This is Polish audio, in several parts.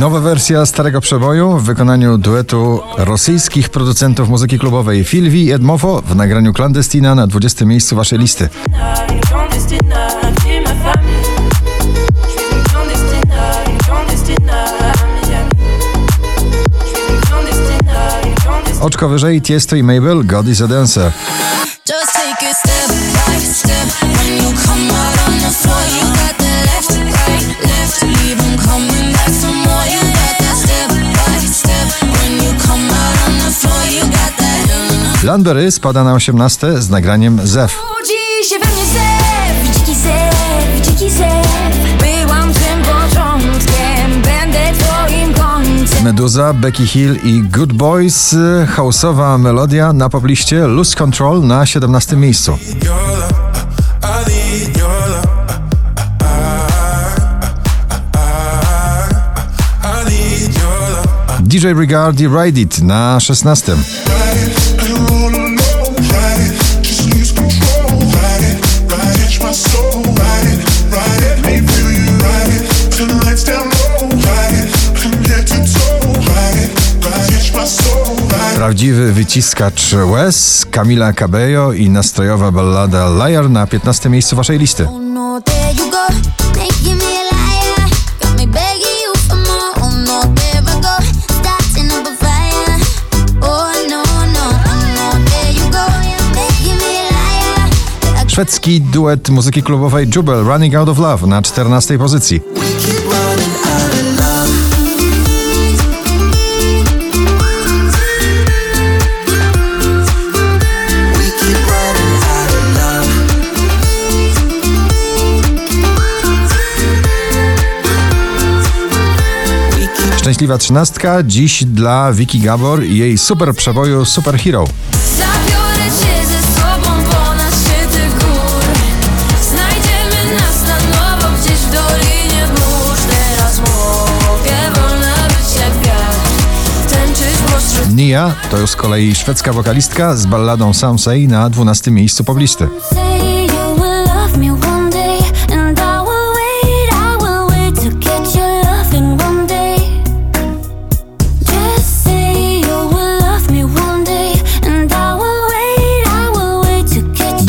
Nowa wersja starego przeboju w wykonaniu duetu rosyjskich producentów muzyki klubowej V i Edmofo w nagraniu Clandestina na 20 miejscu waszej listy. Oczko wyżej Tiesto i Mabel God is a Dancer. Just take step by step. Landberry spada na 18 z nagraniem Zef. Budzi się we mnie zew, dziki zew, dziki zew Byłam tym początkiem, będę twoim końcem Meduza, Becky Hill i Good Boys. Houseowa melodia na pobliście Lose Control na 17 miejscu. DJ Regard i Ride It na 16. Prawdziwy wyciskacz łez, Camila Cabello i nastrojowa ballada Liar na 15 miejscu waszej listy. Oh no, no, Szwedzki duet muzyki klubowej Jubel Running Out of Love na 14 pozycji. Szczęśliwa trzynastka. Dziś dla Vicky Gabor i jej super przeboju Superhero. Zabiorę cię ze sobą ponad szczyty gór. Znajdziemy nas na nowo gdzieś w dolinie Teraz mogę wolna być jak wiatr. Tańczyć pośród Nia to z kolei szwedzka wokalistka z balladą Say na 12 miejscu poblisty.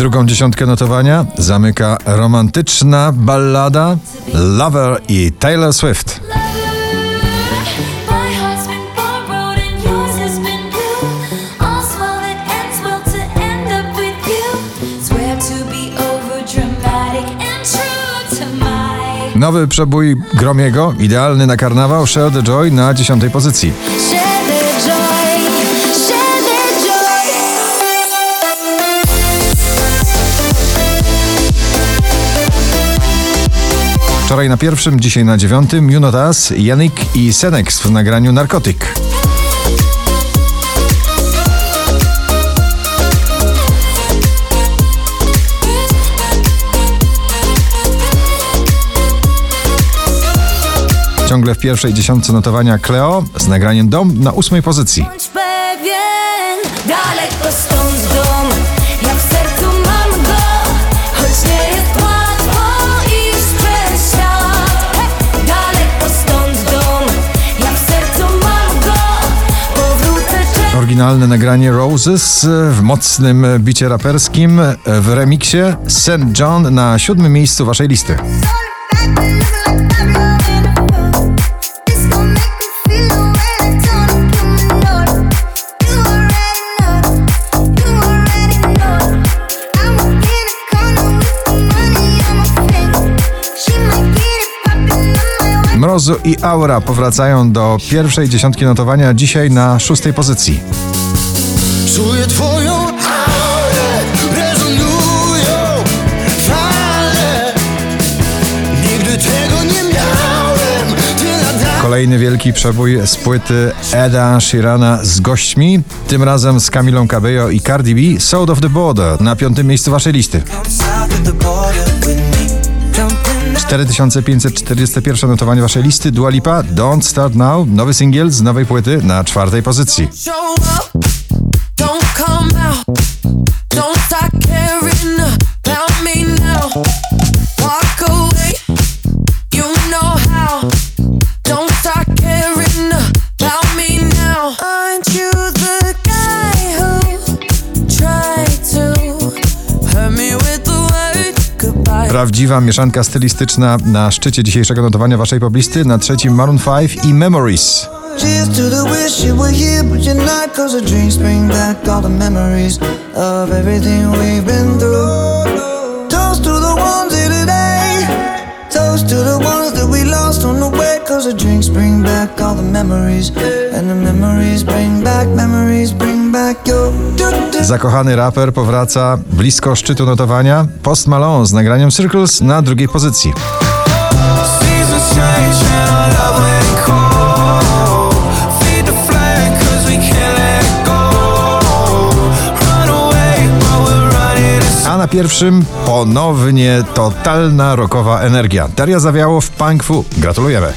Drugą dziesiątkę notowania zamyka romantyczna ballada Lover i Taylor Swift. Nowy przebój Gromiego, idealny na karnawał, Share the Joy na 10 pozycji. Wczoraj na pierwszym, dzisiaj na dziewiątym, Junotas, Janik i Senex w nagraniu Narkotyk. Ciągle w pierwszej dziesiątce notowania Cleo z nagraniem Dom na ósmej pozycji. Bądź pewien, daleko stąd Oryginalne nagranie Roses w mocnym bicie raperskim w remiksie St. John na siódmym miejscu waszej listy. Mrozu i Aura powracają do pierwszej dziesiątki notowania dzisiaj na szóstej pozycji. Czuję twoją aurę, rezonują fale. Nigdy tego nie miałem, Kolejny wielki przebój z płyty Eda Sheerana z gośćmi, tym razem z Camilą Cabello i Cardi B, Sound of the Border na piątym miejscu waszej listy. 4541 notowanie waszej listy Dua Lipa, Don't Start Now, nowy singiel z nowej płyty na czwartej pozycji. Prawdziwa mieszanka stylistyczna na szczycie dzisiejszego notowania waszej poblisty. Na trzecim Maroon 5 i Memories. Cause the drinks bring back all the memories. And the memories bring back, memories bring. Zakochany raper powraca blisko szczytu notowania. Post Malone z nagraniem Circles na drugiej pozycji. A na pierwszym ponownie totalna rockowa energia. Daria Zawiało w Punk Fu. Gratulujemy.